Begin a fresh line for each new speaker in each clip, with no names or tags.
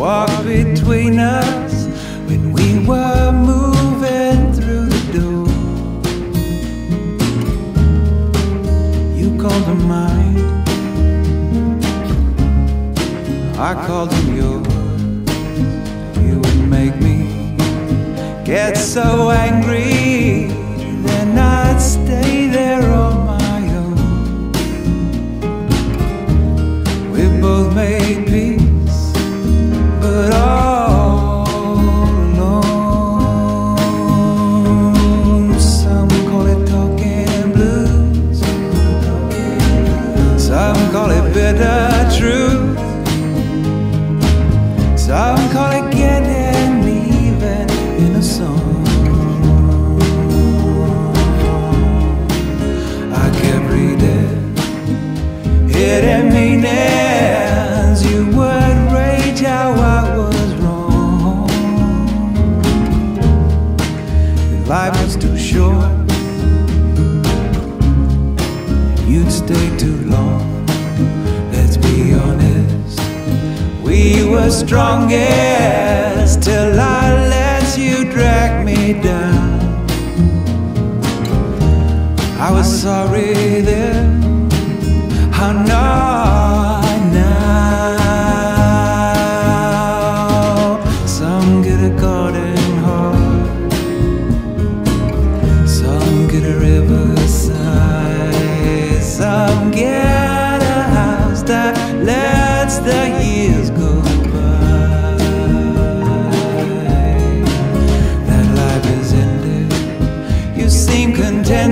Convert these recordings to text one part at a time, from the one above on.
walked between us when we were moving through the door. You called him mine, I called him yours. You would make me get so angry, some call it bitter truth. Some call it getting even in a song. I kept reading, hidden meanings. You would rage how I was wrong. Life was too You'd stay too long. Let's be honest. We were strongest till I let you drag me down. I was sorry then, I'm not now. Some get a garden heart, some get a riverside,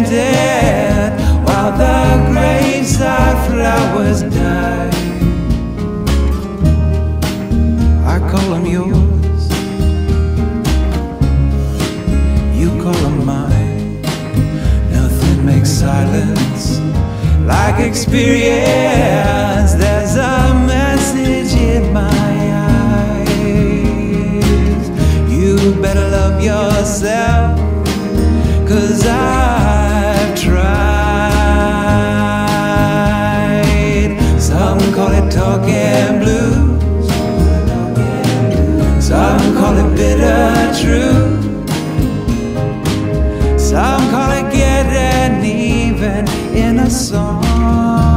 contented while the graveside flowers die. I call them yours, you call them mine. Nothing makes silence like experience. There's a message in my eyes. You better love yourself, cause I've Oh.